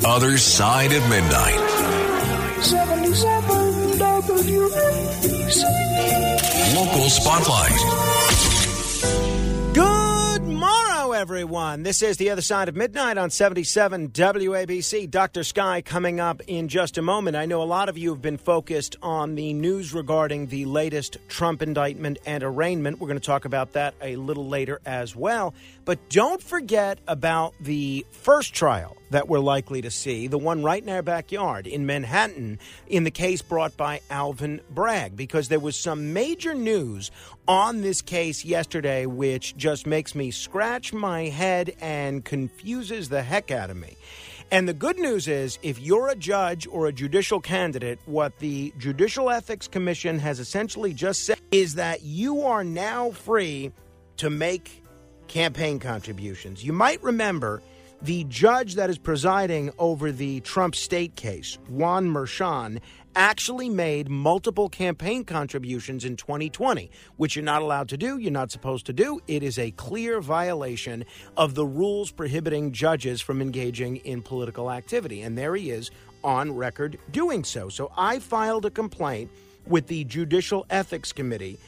The Other Side of Midnight. 77 Local Spotlight. Good morrow, everyone. This is The Other Side of Midnight on 77 WABC. Dr. Sky coming up in just a moment. I know a lot of you have been focused on the news regarding the latest Trump indictment and arraignment. We're going to talk about that a little later as well. But don't forget about the first trial that we're likely to see, the one right in our backyard in Manhattan, in the case brought by Alvin Bragg, because there was some major news on this case yesterday which just makes me scratch my head and confuses the heck out of me. And the good news is, if you're a judge or a judicial candidate, what the Judicial Ethics Commission has essentially just said is that you are now free to make campaign contributions. You might remember the judge that is presiding over the Trump state case, Juan Merchan, actually made multiple campaign contributions in 2020, which you're not allowed to do, you're not supposed to do. It is a clear violation of the rules prohibiting judges from engaging in political activity. And there he is on record doing so. So I filed a complaint with the Judicial Ethics Committee,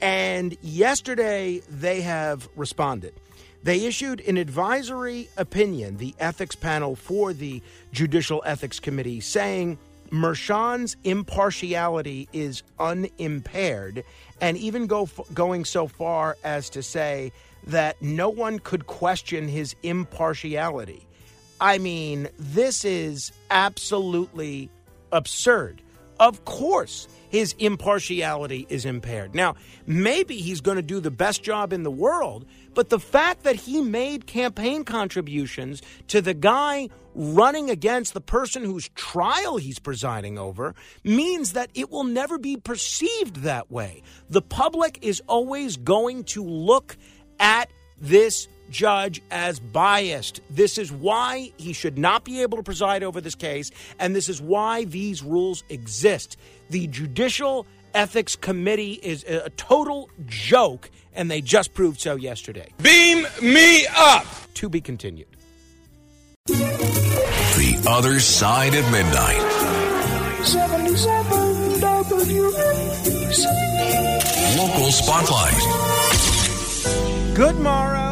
and yesterday they have responded. They issued an advisory opinion, the ethics panel for the Judicial Ethics Committee, saying Merchan's impartiality is unimpaired, and even go going so far as to say that no one could question his impartiality. I mean, this is absolutely absurd. Of course, his impartiality is impaired. Now, maybe he's going to do the best job in the world, but the fact that he made campaign contributions to the guy running against the person whose trial he's presiding over means that it will never be perceived that way. The public is always going to look at this judge as biased. This is why he should not be able to preside over this case, and this is why these rules exist. The Judicial Ethics Committee is a total joke, and they just proved so yesterday. Beam me up! To be continued. The Other Side of Midnight. 77 WABC. Local Spotlight. Good morrow.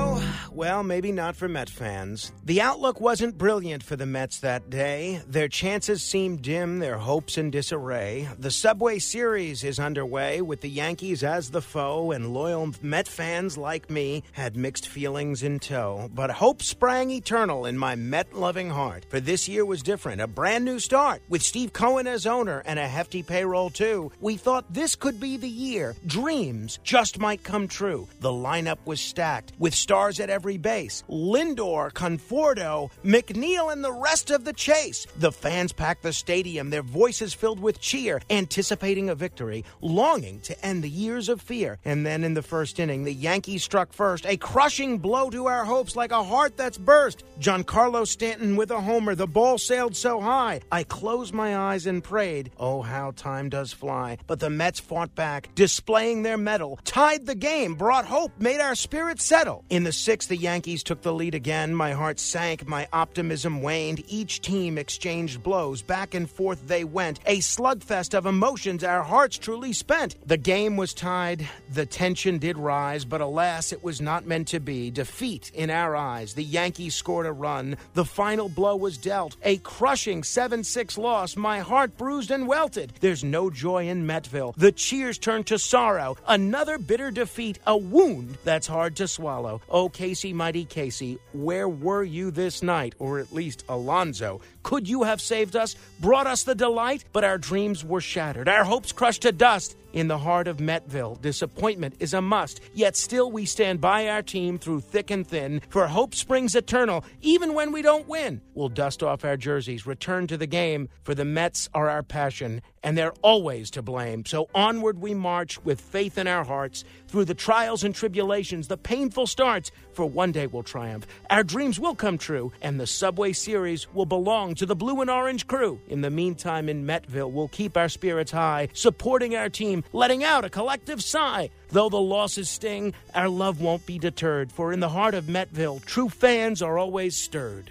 Well, maybe not for Met fans. The outlook wasn't brilliant for the Mets that day. Their chances seemed dim, their hopes in disarray. The Subway Series is underway with the Yankees as the foe, and loyal Met fans like me had mixed feelings in tow. But hope sprang eternal in my Met loving heart. For this year was different, a brand new start. With Steve Cohen as owner and a hefty payroll, too, we thought this could be the year. Dreams just might come true. The lineup was stacked with stars at every base Lindor, Conforto, McNeil, and the rest of the chase. The fans packed the stadium, their voices filled with cheer, anticipating a victory, longing to end the years of fear. And then in the first inning, the Yankees struck first, a crushing blow to our hopes like a heart that's burst. Giancarlo Stanton with a homer, the ball sailed so high. I closed my eyes and prayed. Oh, how time does fly. But the Mets fought back, displaying their mettle, tied the game, brought hope, made our spirits settle. In the sixth, the Yankees took the lead again. My heart sank, my optimism waned. Each team exchanged blows. Back and forth they went. A slugfest of emotions our hearts truly spent. The game was tied. The tension did rise, but alas, it was not meant to be. Defeat in our eyes. The Yankees scored a run. The final blow was dealt. A crushing 7 6 loss. My heart bruised and welted. There's no joy in Metville. The cheers turned to sorrow. Another bitter defeat. A wound that's hard to swallow. Oh, Casey, mighty Casey, where were you this night? Or at least Alonso. Could you have saved us, brought us the delight? But our dreams were shattered, our hopes crushed to dust. In the heart of Metville, disappointment is a must, yet still we stand by our team through thick and thin, for hope springs eternal, even when we don't win. We'll dust off our jerseys, return to the game, for the Mets are our passion, and they're always to blame. So onward we march with faith in our hearts, through the trials and tribulations, the painful starts, for one day we'll triumph. Our dreams will come true, and the Subway Series will belong to the blue and orange crew. In the meantime, in Metville, we'll keep our spirits high, supporting our team, letting out a collective sigh. Though the losses sting, our love won't be deterred, for in the heart of Metville, true fans are always stirred.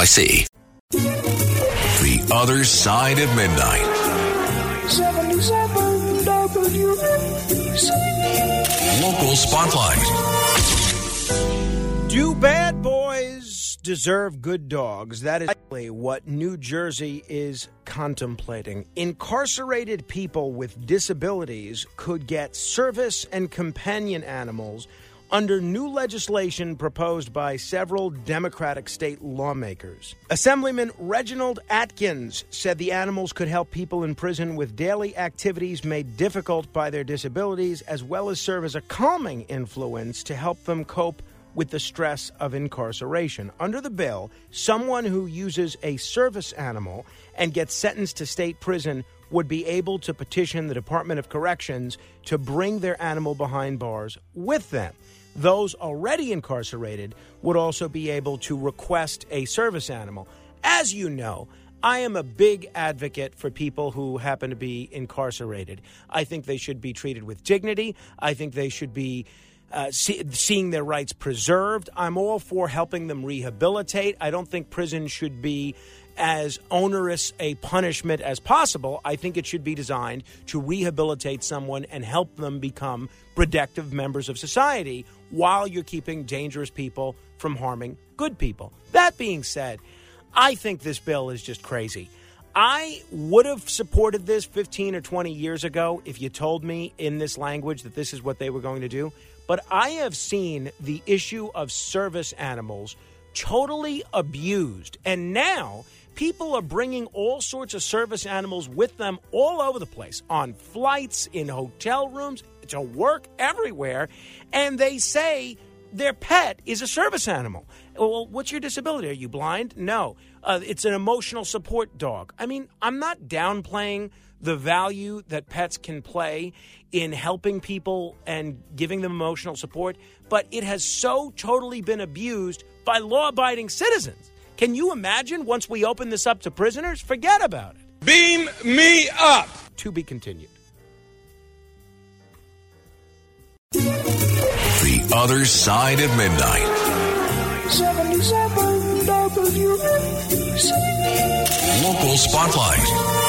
NYC. The Other Side of Midnight. 77 WABC. Local Spotlight. Do bad boys deserve good dogs? That is what New Jersey is contemplating. Incarcerated people with disabilities could get service and companion animals under new legislation proposed by several Democratic state lawmakers. Assemblyman Reginald Atkins said the animals could help people in prison with daily activities made difficult by their disabilities, as well as serve as a calming influence to help them cope with the stress of incarceration. Under the bill, someone who uses a service animal and gets sentenced to state prison would be able to petition the Department of Corrections to bring their animal behind bars with them. Those already incarcerated would also be able to request a service animal. As you know, I am a big advocate for people who happen to be incarcerated. I think they should be treated with dignity. I think they should be uh, see, seeing their rights preserved. I'm all for helping them rehabilitate. I don't think prison should be as onerous a punishment as possible. I think it should be designed to rehabilitate someone and help them become productive members of society while you're keeping dangerous people from harming good people. That being said, I think this bill is just crazy. I would have supported this 15 or 20 years ago if you told me in this language that this is what they were going to do. But I have seen the issue of service animals totally abused. And now people are bringing all sorts of service animals with them all over the place on flights, in hotel rooms, to work, everywhere. And they say their pet is a service animal. Well, what's your disability? Are you blind? No. Uh, it's an emotional support dog. I mean, I'm not downplaying the value that pets can play in helping people and giving them emotional support, but it has so totally been abused by law abiding citizens. Can you imagine once we open this up to prisoners? Forget about it. Beam me up. To be continued. The Other Side of Midnight. 77 WABC. Local Spotlight.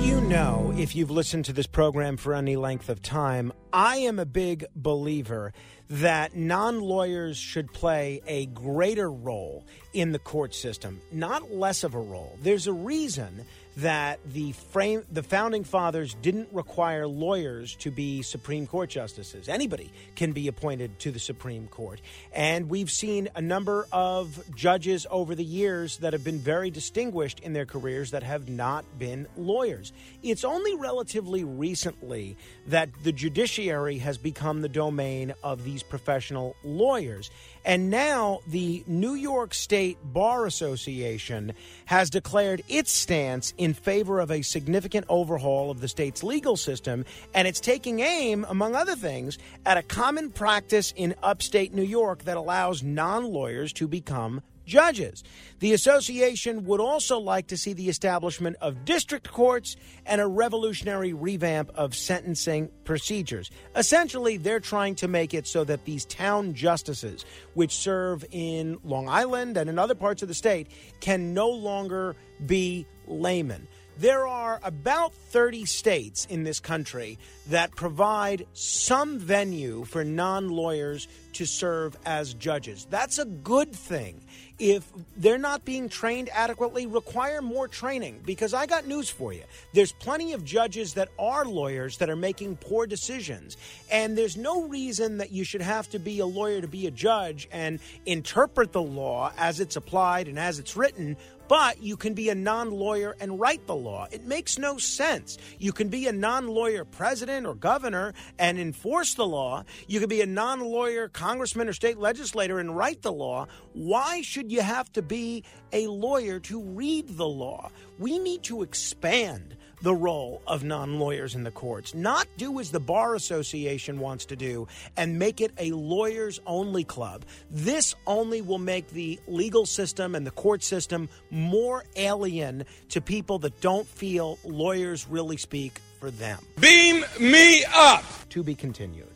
You know, if you've listened to this program for any length of time, I am a big believer that non lawyers should play a greater role in the court system, not less of a role. There's a reason that the frame the founding fathers didn't require lawyers to be Supreme Court justices. Anybody can be appointed to the Supreme Court. And we've seen a number of judges over the years that have been very distinguished in their careers that have not been lawyers. It's only relatively recently that the judiciary has become the domain of these professional lawyers. And now the New York State Bar Association has declared its stance in favor of a significant overhaul of the state's legal system. And it's taking aim, among other things, at a common practice in upstate New York that allows non lawyers to become judges. The association would also like to see the establishment of district courts and a revolutionary revamp of sentencing procedures. Essentially, they're trying to make it so that these town justices, which serve in Long Island and in other parts of the state, can no longer be laymen. There are about 30 states in this country that provide some venue for non lawyers to serve as judges. That's a good thing. If they're not being trained adequately, require more training because I got news for you. There's plenty of judges that are lawyers that are making poor decisions, and there's no reason that you should have to be a lawyer to be a judge and interpret the law as it's applied and as it's written but you can be a non lawyer and write the law. It makes no sense. You can be a non lawyer president or governor and enforce the law. You can be a non lawyer congressman or state legislator and write the law. Why should you have to be a lawyer to read the law? We need to expand the role of non lawyers in the courts, not do as the Bar Association wants to do and make it a lawyers only club. This only will make the legal system and the court system more alien to people that don't feel lawyers really speak for them. Beam me up. To be continued.